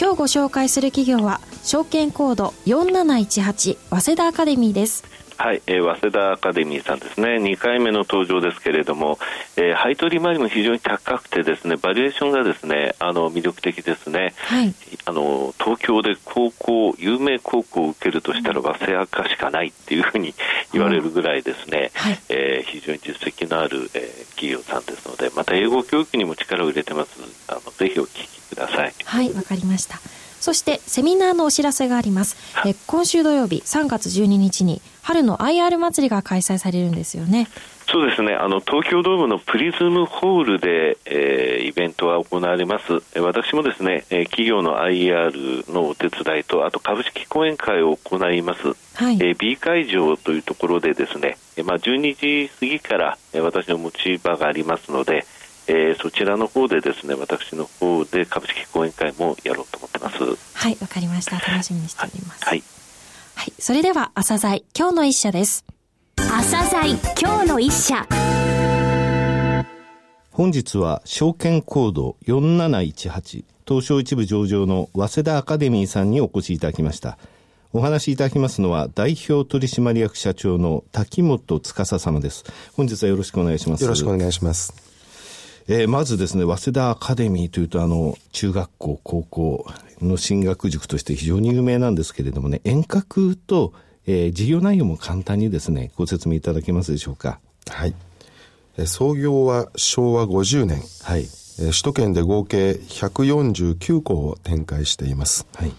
今日ご紹介する企業は証券コード4718早稲田アカデミーです。はい、えー、早稲田アカデミーさんですね。2回目の登場ですけれども、えー、配当利回りも非常に高くてですねバリエーションがですねあの魅力的ですね、はい、あの東京で高校有名高校を受けるとしたら早稲田しかないっていうふうに言われるぐらいですね、はい、えー、非常に実績のある、えー、企業さんですのでまた英語教育にも力を入れてます。あのぜひお聞きください。はいわかりましたそしてセミナーのお知らせがあります。え今週土曜日3月12日に春の IR 祭りが開催されるんですよね。そうですね。あの東京ドームのプリズムホールで、えー、イベントは行われます。私もですね、えー、企業の IR のお手伝いとあと株式講演会を行います、はい。えー、B 会場というところでですね、えー、まあ、12時過ぎから、えー、私の持ち場がありますので、えー、そちらの方でですね私の方で株式講演会もやろうと思ってます。はいわかりました。楽しみにしております。はい、はい、それでは朝鮮今日の一社です。朝鮮今日の一社。本日は証券コード4718東証一部上場の早稲田アカデミーさんにお越しいただきました。お話しいただきますのは代表取締役社長の滝本司様です。本日はよろしくお願いします。よろしくお願いしますえー、まずですね、早稲田アカデミーというと、あの、中学校、高校の進学塾として非常に有名なんですけれどもね、遠隔と、えー、事業内容も簡単にですね、ご説明いただけますでしょうか？はい。えー、創業は昭和50年。はい。えー、首都圏で合計149校を展開しています。はい。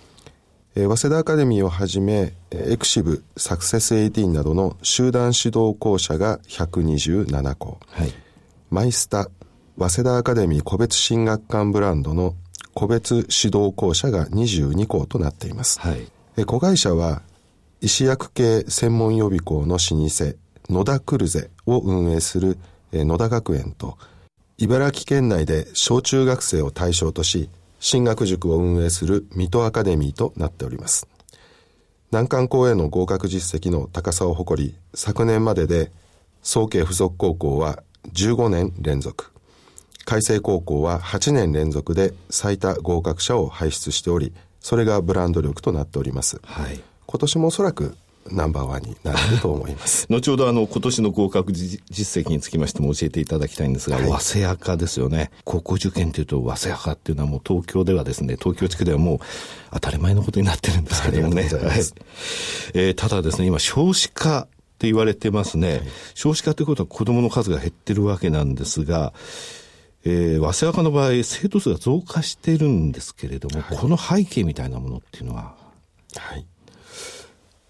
えー、早稲田アカデミーをはじめ、エクシブ、サクセス18などの集団指導校舎が127校。はい。マイスタ、早稲田アカデミー個別進学館ブランドの個別指導校舎が22校となっています。はい、子会社は医師薬系専門予備校の老舗野田クルゼを運営する野田学園と茨城県内で小中学生を対象とし進学塾を運営する水戸アカデミーとなっております。難関校への合格実績の高さを誇り、昨年までで総計附属高校は15年連続、海星高校は8年連続で最多合格者を輩出しており、それがブランド力となっております。はい、今年もおそらくナンバーワンになると思います。後ほどあの今年の合格実績につきましても教えていただきたいんですが、はい、早稲科ですよね。高校受験というと早稲科っていうのはもう東京ではですね、東京地区ではもう当たり前のことになってるんですけどもね。はい、えー、ただですね、今少子化って言われてますね。はい、少子化ということは子供の数が減ってるわけなんですが、えー、早稲田の場合、生徒数が増加してるんですけれども、はい、この背景みたいなものっていうのは？はい。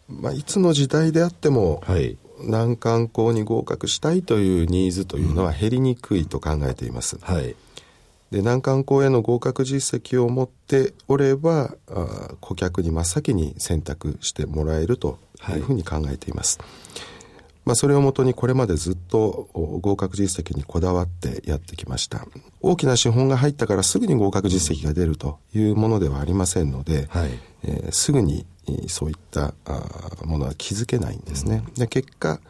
まあ、いつの時代であっても、はい、難関校に合格したいというニーズというのは減りにくいと考えています。うん、はい。で、難関校への合格実績を持っておれば、あ顧客に真っ先に選択してもらえるというふうに考えています。はいまあ、それをもとにこれまでずっと合格実績にこだわってやってきました。大きな資本が入ったからすぐに合格実績が出るというものではありませんので、はい、えー、すぐにそういったものは気づけないんですね。で結果、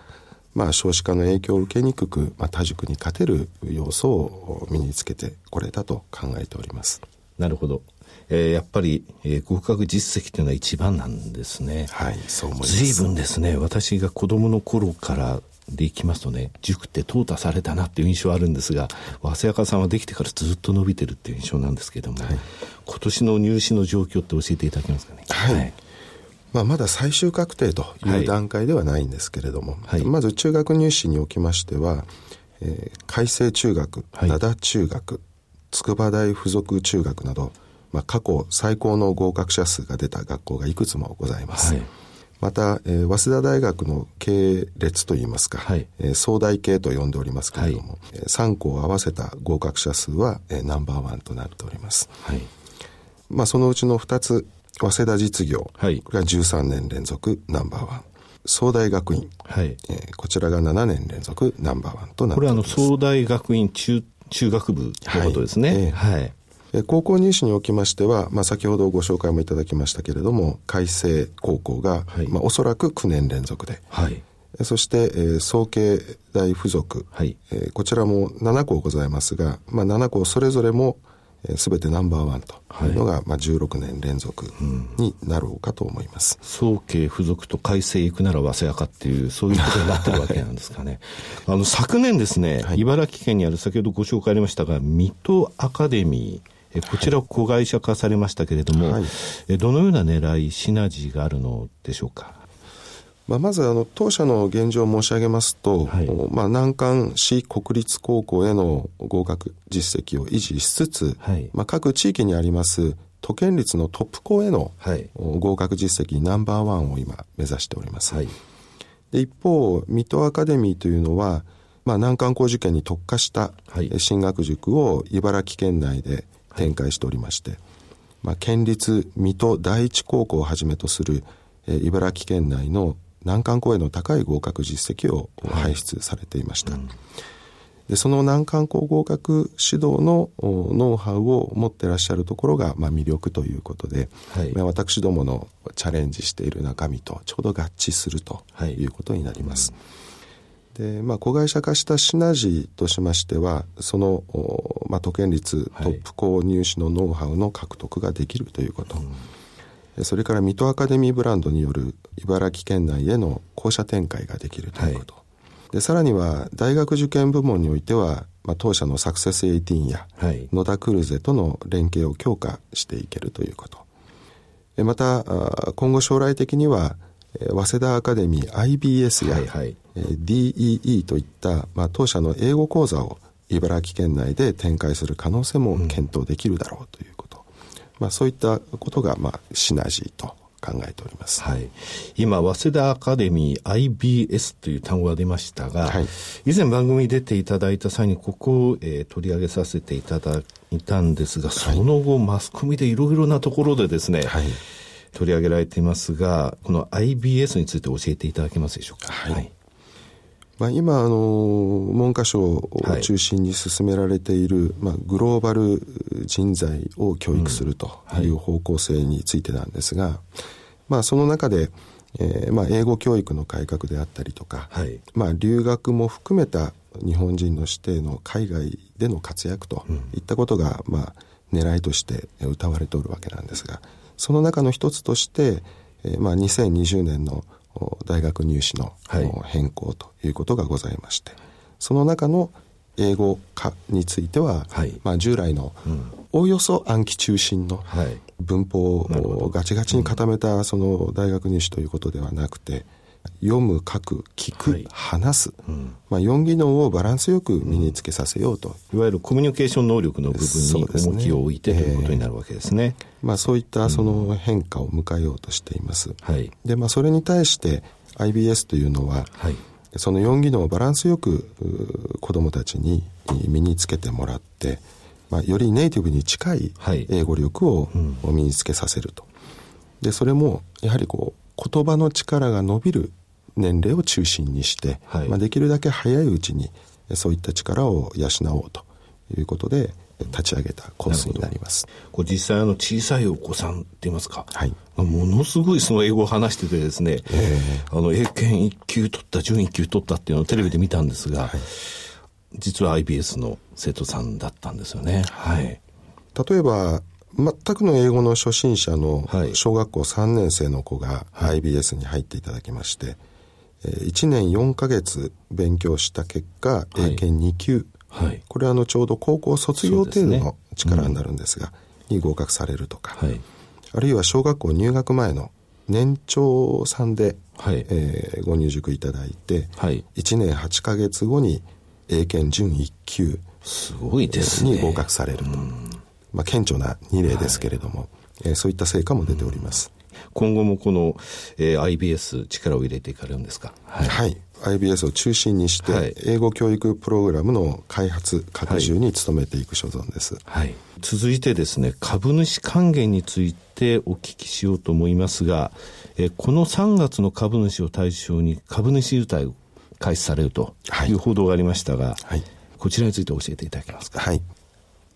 まあ、少子化の影響を受けにくく、まあ、多塾に勝てる要素を身につけてこれたと考えております。なるほど。えー、やっぱり、えー、合格実績というのは一番なんですね。はい、そう思います。随分ですね、私が子供の頃からでいきますとね、塾って淘汰されたなっていう印象あるんですが、早稲田さんはできてからずっと伸びてるっていう印象なんですけども、はい、今年の入試の状況って教えていただけますかね？はい、はい。まあ、まだ最終確定という段階ではないんですけれども、はい、まず中学入試におきましては、えー、海星中学、灘中学、筑波大附属中学など、まあ、過去最高の合格者数が出た学校がいくつもございます。はい、また、えー、早稲田大学の系列といいますか、はい、えー、総大系と呼んでおりますけれども、はい、3校合わせた合格者数は、えー、ナンバーワンとなっております。はい、まあ、そのうちの2つ、早稲田実業、はい、これが13年連続ナンバーワン。総大学院、はいえー、こちらが7年連続ナンバーワンとなっております。これはあの、総大学院中、中学部のことですね。はい。えー、はい高校入試におきましては、まあ、先ほどご紹介もいただきましたけれども、海星高校が、はい、まあ、おそらく9年連続で、はい、そして、えー、総計大附属、はい。えー、こちらも7校ございますが、まあ、7校それぞれも、す、べ、てナンバーワンというのが、はい、まあ、16年連続になろうかと思います。総計付属と改正行くなら早稲かっていう、そういうことになってるわけなんですかね。あの、昨年ですね、はい、茨城県にある先ほどご紹介ありましたが、水戸アカデミー、こちら子会社化されましたけれども、はい、どのような狙い、シナジーがあるのでしょうか？まあ、まずあの当社の現状を申し上げますと、はい、まあ、難関市国立高校への合格実績を維持しつつ、はい、まあ、各地域にあります都県立のトップ校への合格実績ナンバーワンを今目指しております。はい、で一方、水戸アカデミーというのは、まあ、難関校受験に特化した進学塾を茨城県内で展開しておりまして、まあ、県立水戸第一高校をはじめとする茨城県内の難関校への高い合格実績を輩出されていました。はいうん、でその難関校合格指導のノウハウを持ってらっしゃるところが、まあ、魅力ということで、はい、まあ、私どものチャレンジしている中身とちょうど合致するということになります。はいで、まあ、子会社化したシナジーとしましては、その、まあ、都県立トップ校入試のノウハウの獲得ができるということ。うんそれから水戸アカデミーブランドによる茨城県内への校舎展開ができるということ。はい、でさらには大学受験部門においては、まあ、当社のサクセス18や、はい、野田クルゼとの連携を強化していけるということ。また今後将来的には早稲田アカデミー IBS や、はいはい、DEE といった、まあ、当社の英語講座を茨城県内で展開する可能性も検討できるだろうというまあ、そういったことが、まあ、シナジーと考えております。はい。今、早稲田アカデミー IBS という単語が出ましたが、はい、以前番組に出ていただいた際にここを、えー、取り上げさせていただいたんですが、その後、マスコミでいろいろなところでですね、はい、取り上げられていますが、この IBS について教えていただけますでしょうか？はい、はいまあ、今あの文科省を中心に進められている、まあ、グローバル人材を教育するとい。う方向性についてなんですが、まあ、その中で、えーまあ、英語教育の改革であったりとか、はい、まあ、留学も含めた日本人の指定の海外での活躍といったことが、まあ、狙いとして謳われておるわけなんですがその中の一つとして、えーまあ、2020年の大学入試の変更ということがございまして、その中の英語化については、はい、まあ、従来のおおよそ暗記中心の文法をガチガチに固めたその大学入試ということではなくて、読む、書く、聞く、はい、話す、うん、まあ、4技能をバランスよく身につけさせようと、うん、いわゆるコミュニケーション能力の部分に重きを置いて、ね、ということになるわけですね。えー、まあ、そういったその変化を迎えようとしています。はい、で、まあ、それに対して IBS というのは、はい、その4技能をバランスよく子どもたちに身につけてもらって、まあ、よりネイティブに近い英語力を身につけさせると。で、それもやはりこう言葉の力が伸びる年齢を中心にして、はい、まあ、できるだけ早いうちにそういった力を養おうということで立ち上げたコースになります。これ実際あの小さいお子さんって言いますか、はい、ものすごいその英語を話しててですね、えー、あの英検1級取った準1級取ったっていうのをテレビで見たんですが、はい、実は IBS の生徒さんだったんですよね。はい、例えば全くの英語の初心者の小学校3年生の子が IBS に入っていただきまして、1年4か月勉強した結果、英検2級、はい、これはあのちょうど高校卒業程度の力になるんですが、に合格されるとか、はい、あるいは小学校入学前の年長さんで、はい、えー、ご入塾いただいて、はい、1年8か月後に英検準1級すごいですね。に合格されると。まあ、顕著な2例ですけれども、はい、えー、そういった成果も出ております。今後もこの、えー、IBS 力を入れていかれるんですか？はい、はい、IBS を中心にして、はい、英語教育プログラムの開発拡充に努めていく所存です、はい、続いてですね株主還元についてお聞きしようと思いますがえこの3月の株主を対象に株主優待を開始されるという報道がありましたが、はい、こちらについて教えていただけますか？はい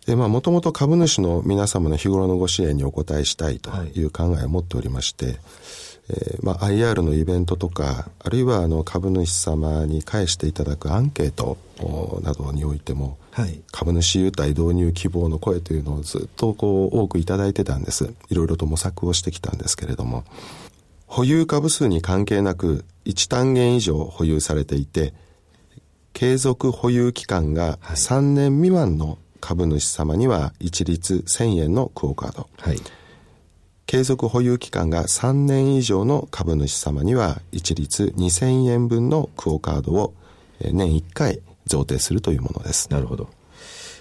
で、まあ、もともと株主の皆様の日頃のご支援にお応えしたいとい。う考えを持っておりまして、はい、えー、まあ、IR のイベントとか、あるいはあの株主様に返していただくアンケートなどにおいても、はい、株主優待導入希望の声というのをずっとこう多くいただいてたんです。いろいろと模索をしてきたんですけれども、保有株数に関係なく1単元以上保有されていて、継続保有期間が3年未満の株主様には一律1000円のクオカード。はい。継続保有期間が3年以上の株主様には一律2000円分のクオカードを年1回贈呈するというものです。なるほど。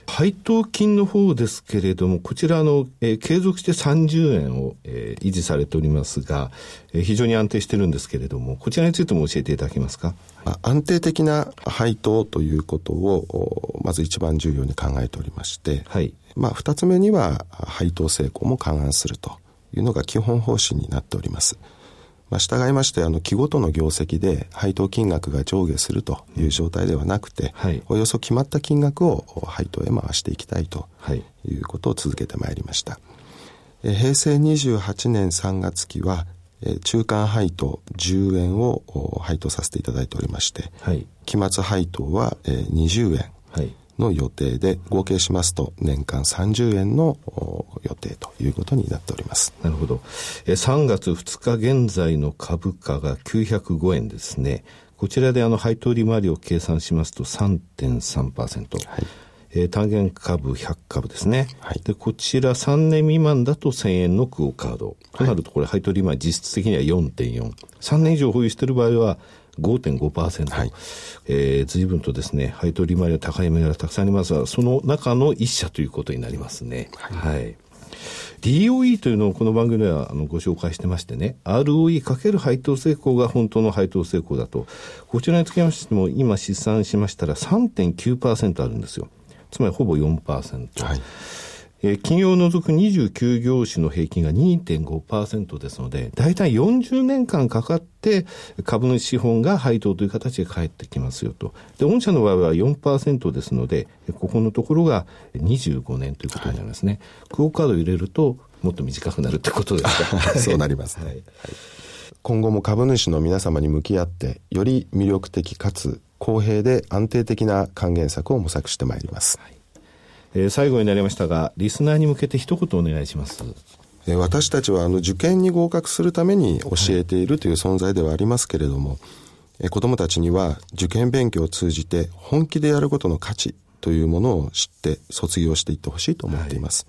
配当金の方ですけれども、こちらの、えー、継続して30円を、えー、維持されておりますが、えー、非常に安定してるんですけれども、こちらについても教えていただけますか？安定的な配当ということを、まず一番重要に考えておりまして、はい。まあ、二つ目には、配当成功も勘案するというのが基本方針になっております。まあ、従いまして、あの、期ごとの業績で配当金額が上下するという状態ではなくて、はい、およそ決まった金額を配当へ回していきたいということを続けてまいりました。え平成28年3月期は、え中間配当10円を配当させていただいておりまして、はい、期末配当は、え20円。はいの予定で合計しますと年間30円の予定ということになっております。なるほど。3月2日現在の株価が905円ですね。こちらであの配当利回りを計算しますと3.3%、はい。えー、単元株100株ですね、はい、でこちら3年未満だと1000円のクオカード。となるとこれ配当利回り実質的には4.43年以上保有している場合は5.5%、はいえー、随分とですね、配当利回りが高い銘柄たくさんありますが、その中の一社ということになりますね。はい、はい DOE というのをこの番組ではあのご紹介してましてね、ROE かける配当成功が本当の配当成功だと、こちらにつきましても今試算しましたら3.9%あるんですよ。つまりほぼ4%。はいえー、企業を除く29業種の平均が2.5%ですので、大体40年間かかって株主資本が配当という形で返ってきますよと。で、御社の場合は4%ですので、ここのところが25年ということになりますね。はい、クオカード入れるともっと短くなるってことですか？そうなりますね。はい今後も株主の皆様に向き合って、より魅力的かつ公平で安定的な還元策を模索してまいります。はいえー、最後になりましたが、リスナーに向けて一言お願いします。私たちはあの受験に合格するために教えているという存在ではありますけれども、はい、子供たちには受験勉強を通じて本気でやることの価値というものを知って卒業していってほしいと思っています、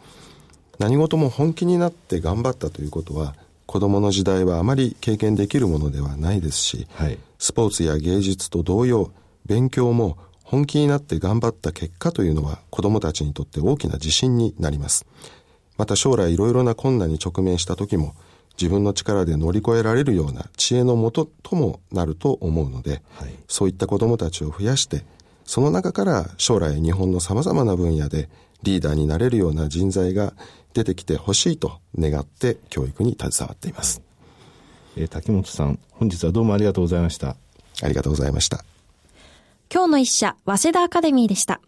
はい、何事も本気になって頑張ったということは子供の時代はあまり経験できるものではないですし、はい、スポーツや芸術と同様勉強も本気になって頑張った結果というのは子供たちにとって大きな自信になります。また将来いろいろな困難に直面した時も自分の力で乗り越えられるような知恵のもとともなると思うので、はい、そういった子供たちを増やして、その中から将来日本の様々な分野でリーダーになれるような人材が出てきてほしいと願って教育に携わっています。えー、滝本さん、本日はどうもありがとうございました。ありがとうございました。今日の一社、早稲田アカデミーでした。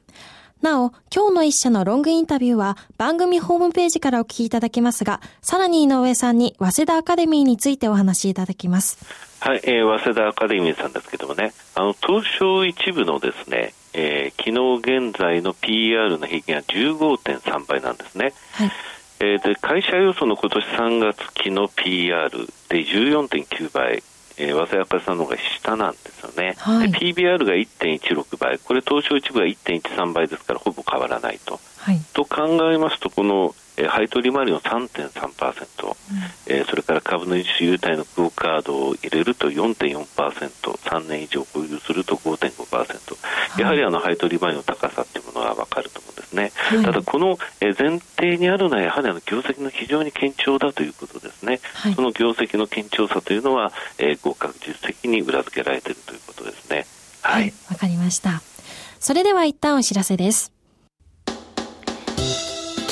なお、今日の一社のロングインタビューは番組ホームページからお聞きいただけますが、さらに井上さんに早稲田アカデミーについてお話しいただきます。はい、えー、早稲田アカデミーさんですけどもね、あの、東証一部のですね、えー、昨日現在の PR の平均は15.3倍なんですね。はい。えー、で会社予想の今年3月期の PR で14.9倍えー、早稲田さんの方が下なんですよね、はい、PBR が1.16倍、これ、東証一部が1.13倍ですから、ほぼ変わらないと。はい、と考えますと、この、えー、配当利回りの3.3%、うん。えー、それから株主優待のクオカードを入れると4.4%、3年以上保有すると5.5%、やはりあの配当利回りの高さっていうものは分かると思うんです。ね、はい、ただこの前提にあるのはやはりあの業績の非常に堅調だということですね、はい、その業績の堅調さというのは、えー、合格実績に裏付けられているということですね。はい。わ、はい、かりました。それでは一旦お知らせです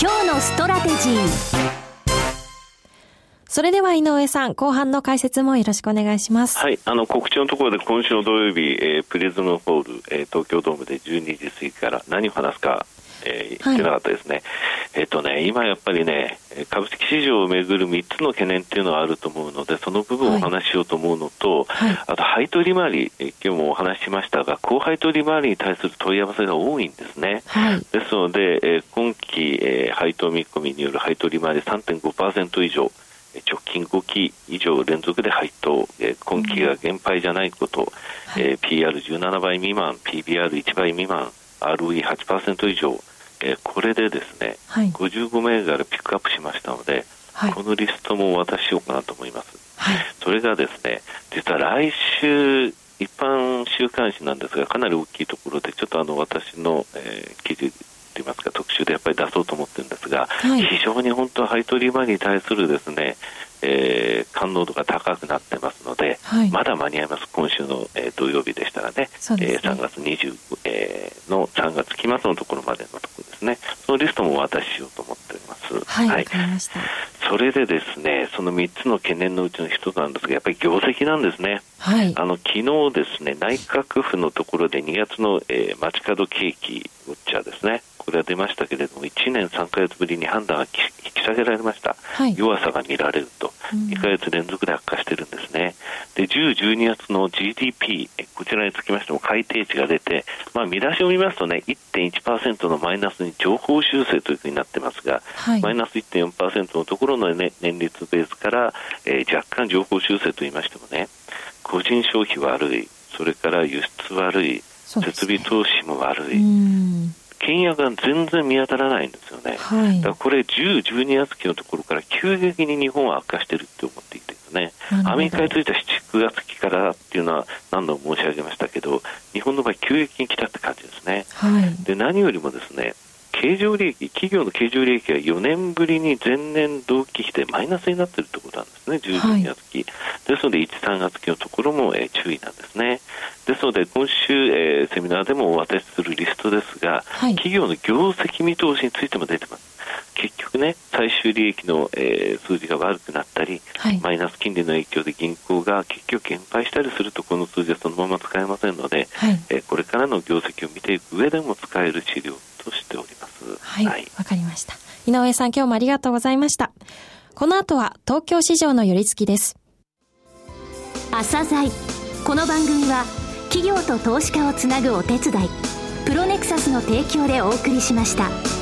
今日のストラテジーそれでは井上さん、後半の解説もよろしくお願いします。はい、あの告知のところで今週の土曜日、えー、プリズムホール、えー、東京ドームで12時過ぎから何を話すか、えー、言ってなかったですね。はい、えっ、とね、今やっぱりね、株式市場をめぐる3つの懸念っていうのはあると思うので、その部分をお話ししようと思うのと、はい、あと配当利回り、え今日もお話ししましたが、高配当利回りに対する問い合わせが多いんですね。はい、ですので、え今期、え配当見込みによる配当利回り3.5%以上、直近5期以上連続で配当、え今期が減配じゃないこと、はい、え PR17 倍未満、PBR1 倍未満、ROE8% 以上、えこれでですね、はい、55銘柄ピックアップしましたので、はい、このリストもお渡ししようかなと思います。はい、それがですね、実は来週、一般週刊誌なんですが、かなり大きいところで、ちょっとあの私の、えー、記事といいますか特集でやっぱり出そうと思ってるんですが、はい、非常に本当は配当利回りに対するですね、えー、感濃度が高くなってますので、はい、まだ間に合います、今週の、えー、土曜日でしたらね、ね。えー、3月20、えー、の3月期末のところまでのところですね、そのリストもお渡ししようと思っております。はい、はい、それでですね、その3つの懸念のうちの1つなんですが、やっぱり業績なんですね。はい、あの昨日ですね、内閣府のところで2月の、えー、街角景気ウォッチャーですね、これが出ましたけれども、1年3か月ぶりに判断が引き下げられました、はい、弱さが見られると、2か月連続で悪化してるんですね。で、10、12月の GDP、こちらにつきましても改定値が出て、まあ、見出しを見ますとね、1.1%のマイナスに情報修正というふうになってますが、はい、マイナス1.4%のところの、ね、年率ベースから、えー、若干情報修正といいましてもね、個人消費悪い、それから輸出悪い、設備投資も悪い。倹約が全然見当たらないんですよね。はい、だからこれ10、12月期のところから急激に日本は悪化してるって思っていてね、アメリカについては7、9月期からっていうのは何度も申し上げましたけど、日本の場合急激に来たって感じですね。はい、で何よりもですね、経常利益、企業の経常利益が4年ぶりに前年同期比でマイナスになっているということなんですね、12月期。はい、ですので、1、3月期のところも、えー、注意なんですね。ですので、今週、えー、セミナーでもお渡しするリストですが、はい、企業の業績見通しについても出てます。結局ね、最終利益の、えー、数字が悪くなったり、はい、マイナス金利の影響で銀行が結局減配したりすると、この数字はそのまま使えませんので、はい、えー、これからの業績を見ていく上でも使える資料としております。はい、わ、はい、かりました。井上さん、今日もありがとうございました。この後は東京市場の寄り付きです。朝鮮この番組は企業と投資家をつなぐお手伝いプロネクサスの提供でお送りしました。